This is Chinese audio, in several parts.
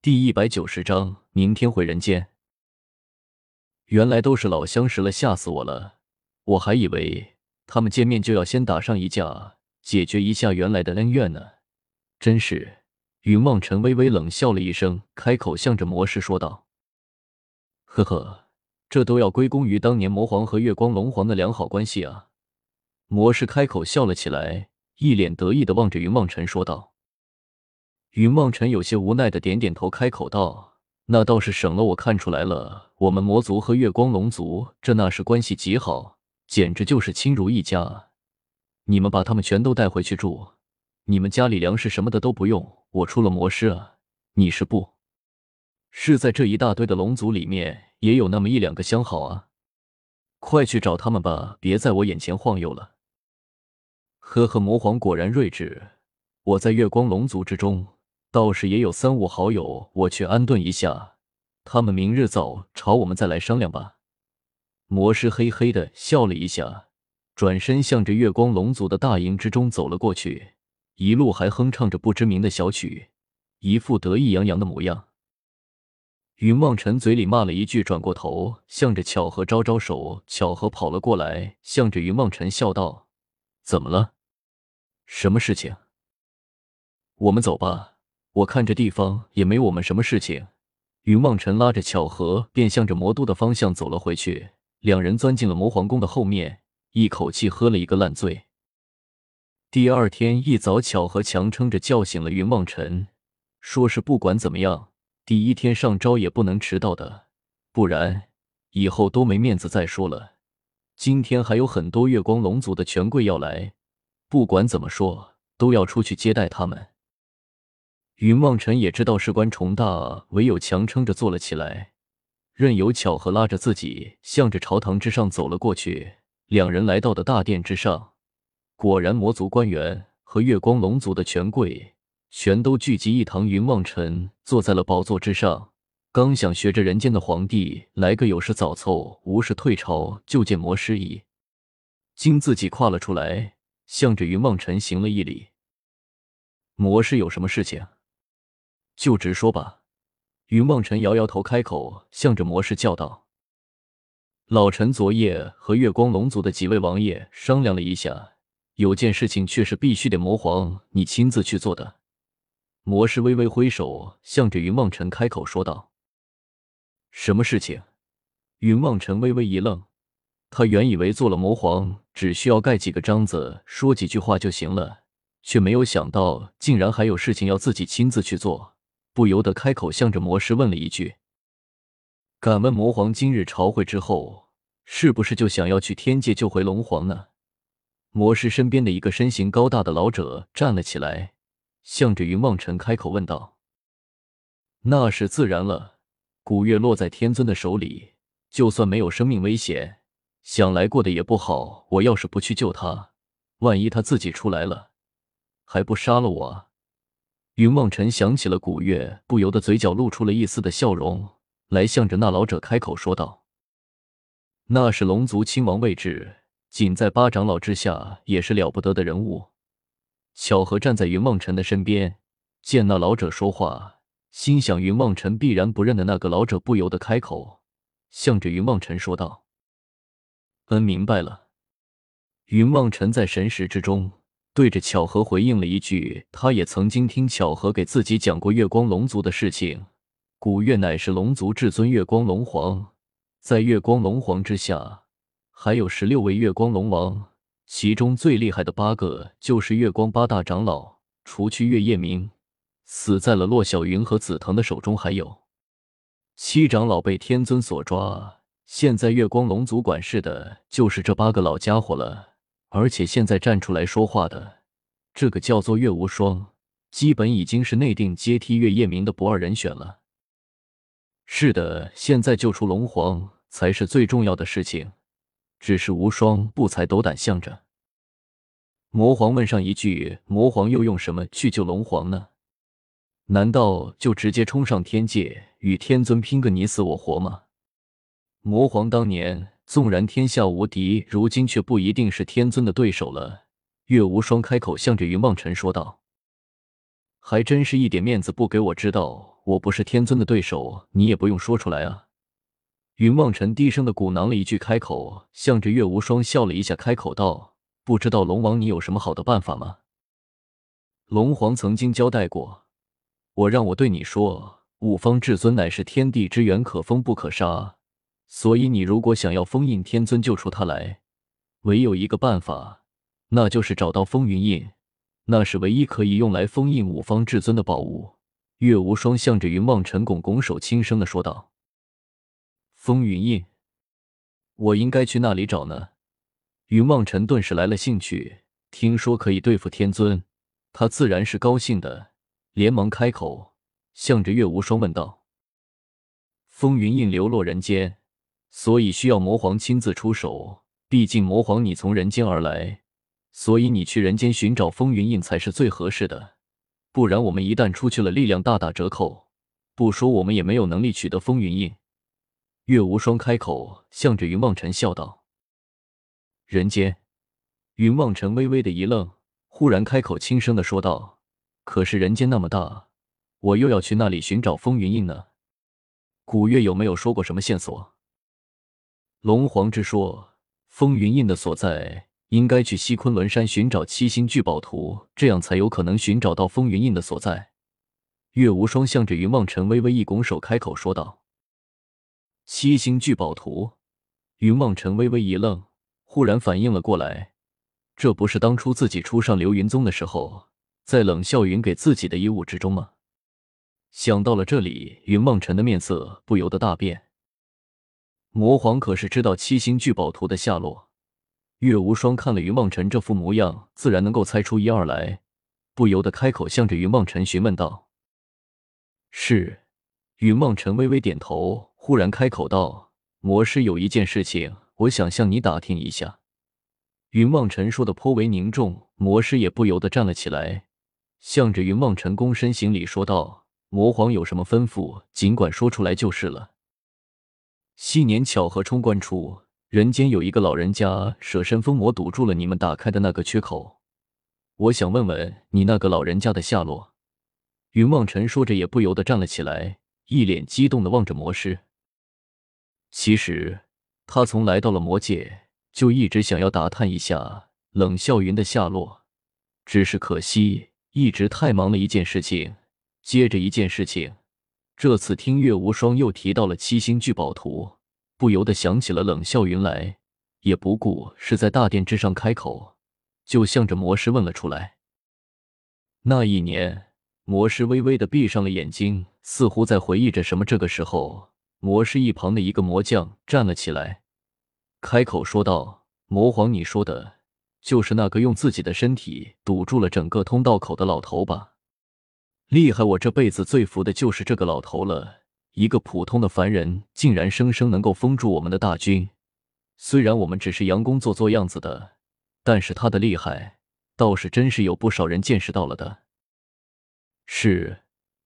第一百九十章，明天回人间。原来都是老相识了，吓死我了！我还以为他们见面就要先打上一架，解决一下原来的恩怨呢。真是……云望尘微微冷笑了一声，开口向着魔师说道：“呵呵，这都要归功于当年魔皇和月光龙皇的良好关系啊。”魔师开口笑了起来，一脸得意的望着云望尘说道。云梦尘有些无奈的点点头，开口道：“那倒是省了我看出来了，我们魔族和月光龙族这那是关系极好，简直就是亲如一家。你们把他们全都带回去住，你们家里粮食什么的都不用，我出了魔师啊，你是不？是在这一大堆的龙族里面也有那么一两个相好啊？快去找他们吧，别在我眼前晃悠了。”呵呵，魔皇果然睿智，我在月光龙族之中。倒是也有三五好友，我去安顿一下。他们明日早朝我们再来商量吧。魔师嘿嘿的笑了一下，转身向着月光龙族的大营之中走了过去，一路还哼唱着不知名的小曲，一副得意洋洋的模样。云望尘嘴里骂了一句，转过头向着巧合招招手，巧合跑了过来，向着云望尘笑道：“怎么了？什么事情？我们走吧。”我看这地方也没我们什么事情。云望尘拉着巧合，便向着魔都的方向走了回去。两人钻进了魔皇宫的后面，一口气喝了一个烂醉。第二天一早，巧合强撑着叫醒了云望尘，说是不管怎么样，第一天上招也不能迟到的，不然以后都没面子再说了。今天还有很多月光龙族的权贵要来，不管怎么说，都要出去接待他们。云望尘也知道事关重大，唯有强撑着坐了起来，任由巧合拉着自己向着朝堂之上走了过去。两人来到的大殿之上，果然魔族官员和月光龙族的权贵全都聚集一堂。云望尘坐在了宝座之上，刚想学着人间的皇帝来个有事早奏，无事退朝，就见魔师仪经自己跨了出来，向着云望尘行了一礼。魔师有什么事情？就直说吧，云望尘摇摇头，开口向着魔师叫道：“老臣昨夜和月光龙族的几位王爷商量了一下，有件事情却是必须得魔皇你亲自去做的。”魔师微微挥手，向着云望尘开口说道：“什么事情？”云望尘微微一愣，他原以为做了魔皇只需要盖几个章子，说几句话就行了，却没有想到竟然还有事情要自己亲自去做。不由得开口，向着魔师问了一句：“敢问魔皇，今日朝会之后，是不是就想要去天界救回龙皇呢？”魔师身边的一个身形高大的老者站了起来，向着云望尘开口问道：“那是自然了，古月落在天尊的手里，就算没有生命危险，想来过得也不好。我要是不去救他，万一他自己出来了，还不杀了我？”云望尘想起了古月，不由得嘴角露出了一丝的笑容，来向着那老者开口说道：“那是龙族亲王位置，仅在八长老之下，也是了不得的人物。”巧合站在云望尘的身边，见那老者说话，心想云望尘必然不认的那个老者，不由得开口，向着云望尘说道：“嗯，明白了。”云望尘在神识之中。对着巧合回应了一句，他也曾经听巧合给自己讲过月光龙族的事情。古月乃是龙族至尊月光龙皇，在月光龙皇之下，还有十六位月光龙王，其中最厉害的八个就是月光八大长老，除去月夜明死在了洛小云和紫藤的手中，还有七长老被天尊所抓。现在月光龙族管事的就是这八个老家伙了。而且现在站出来说话的这个叫做月无双，基本已经是内定接替月夜明的不二人选了。是的，现在救出龙皇才是最重要的事情。只是无双不才斗胆向着魔皇问上一句：“魔皇又用什么去救龙皇呢？难道就直接冲上天界与天尊拼个你死我活吗？”魔皇当年。纵然天下无敌，如今却不一定是天尊的对手了。月无双开口，向着云望尘说道：“还真是一点面子不给我，知道我不是天尊的对手，你也不用说出来啊。云望尘低声的鼓囊了一句，开口，向着月无双笑了一下，开口道：“不知道龙王，你有什么好的办法吗？”龙皇曾经交代过，我让我对你说，五方至尊乃是天地之源，可封不可杀。所以你如果想要封印天尊，救出他来，唯有一个办法，那就是找到风云印，那是唯一可以用来封印五方至尊的宝物。月无双向着云望尘拱拱手，轻声的说道。风云印，我应该去那里找呢？云望尘顿时来了兴趣，听说可以对付天尊，他自然是高兴的，连忙开口，向着月无双问道：“风云印流落人间，所以需要魔皇亲自出手。毕竟魔皇你从人间而来，所以你去人间寻找风云印才是最合适的。不然我们一旦出去了，力量大打折扣。不说我们也没有能力取得风云印。”月无双开口，向着云望尘笑道：“人间。”云望尘微微的一愣，忽然开口，轻声的说道：“可是人间那么大，我又要去那里寻找风云印呢？古月有没有说过什么线索？”龙皇之说，风云印的所在应该去西昆仑山寻找七星聚宝图，这样才有可能寻找到风云印的所在。月无双向着云望尘微微一拱手，开口说道。七星聚宝图，云望尘微微一愣，忽然反应了过来，这不是当初自己初上流云宗的时候，在冷笑云给自己的衣物之中吗？想到了这里，云望尘的面色不由得大变。魔皇可是知道七星聚宝图的下落，月无双看了云梦尘这副模样，自然能够猜出一二来，不由得开口向着云梦尘询问道：“是。”云梦尘微微点头。忽然开口道：“魔师有一件事情，我想向你打听一下。”云梦尘说的颇为凝重，魔师也不由得站了起来，向着云梦尘躬身行礼，说道：“魔皇有什么吩咐，尽管说出来就是了。”昔年巧合冲关处，人间有一个老人家舍身封魔，堵住了你们打开的那个缺口。我想问问你那个老人家的下落。云望尘说着，也不由得站了起来，一脸激动的望着魔师。其实，他从来到了魔界，就一直想要打探一下冷笑云的下落，只是可惜一直太忙了，一件事情接着一件事情。这次听月无双又提到了七星聚宝图，不由得想起了冷笑云来，也不顾是在大殿之上开口，就向着魔师问了出来。那一年，魔师微微的闭上了眼睛，似乎在回忆着什么。这个时候。魔师一旁的一个魔将站了起来，开口说道：“魔皇，你说的就是那个用自己的身体堵住了整个通道口的老头吧？厉害！我这辈子最服的就是这个老头了。一个普通的凡人，竟然生生能够封住我们的大军。虽然我们只是佯攻做做样子的，但是他的厉害，倒是真是有不少人见识到了的。是，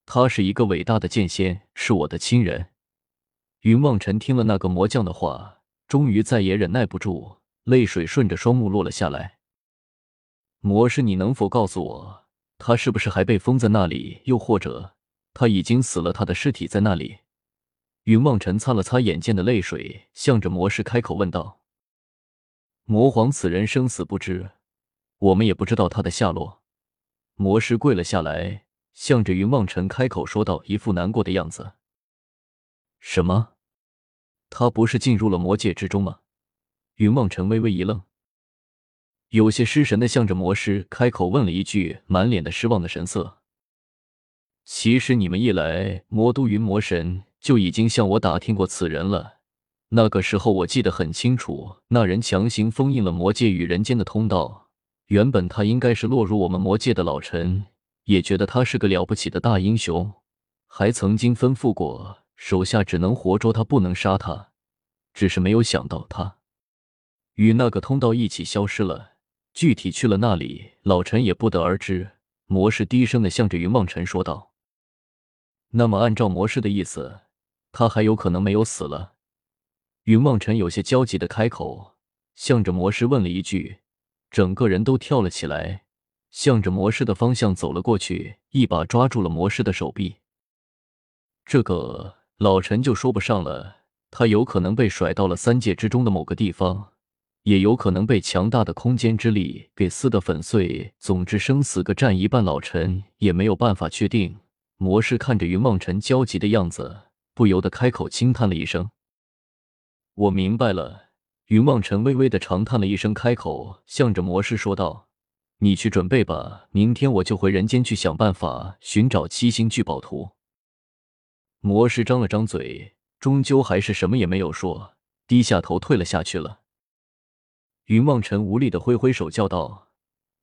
他是一个伟大的剑仙，是我的亲人。”云望尘听了那个魔将的话，终于再也忍耐不住，泪水顺着双目落了下来。魔师，你能否告诉我，他是不是还被封在那里？又或者他已经死了，他的尸体在那里？云望尘擦了擦眼间的泪水，向着魔师开口问道：“魔皇，此人生死不知，我们也不知道他的下落。”魔师跪了下来，向着云望尘开口说道，一副难过的样子。什么？他不是进入了魔界之中吗？云望尘微微一愣，有些失神的向着魔师开口问了一句，满脸的失望的神色。其实你们一来，魔都云魔神就已经向我打听过此人了。那个时候我记得很清楚，那人强行封印了魔界与人间的通道。原本他应该是落入我们魔界的老臣，也觉得他是个了不起的大英雄，还曾经吩咐过。手下只能活捉他，不能杀他。只是没有想到，他与那个通道一起消失了。具体去了那里，老陈也不得而知。魔师低声的向着云望尘说道：“那么，按照魔师的意思，他还有可能没有死了。”云望尘有些焦急的开口，向着魔师问了一句，整个人都跳了起来，向着魔师的方向走了过去，一把抓住了魔师的手臂。这个老陈就说不上了。他有可能被甩到了三界之中的某个地方，也有可能被强大的空间之力给撕得粉碎。总之，生死各占一半，老陈也没有办法确定。魔师看着云望尘焦急的样子，不由得开口轻叹了一声：“我明白了。”云望尘微微的长叹了一声，开口向着魔师说道：“你去准备吧，明天我就回人间去想办法寻找七星聚宝图。”魔师张了张嘴。终究还是什么也没有说，低下头退了下去了。云望尘无力的挥挥手，叫道：“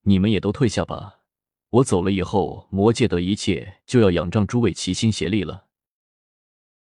你们也都退下吧，我走了以后，魔界的一切就要仰仗诸位齐心协力了。”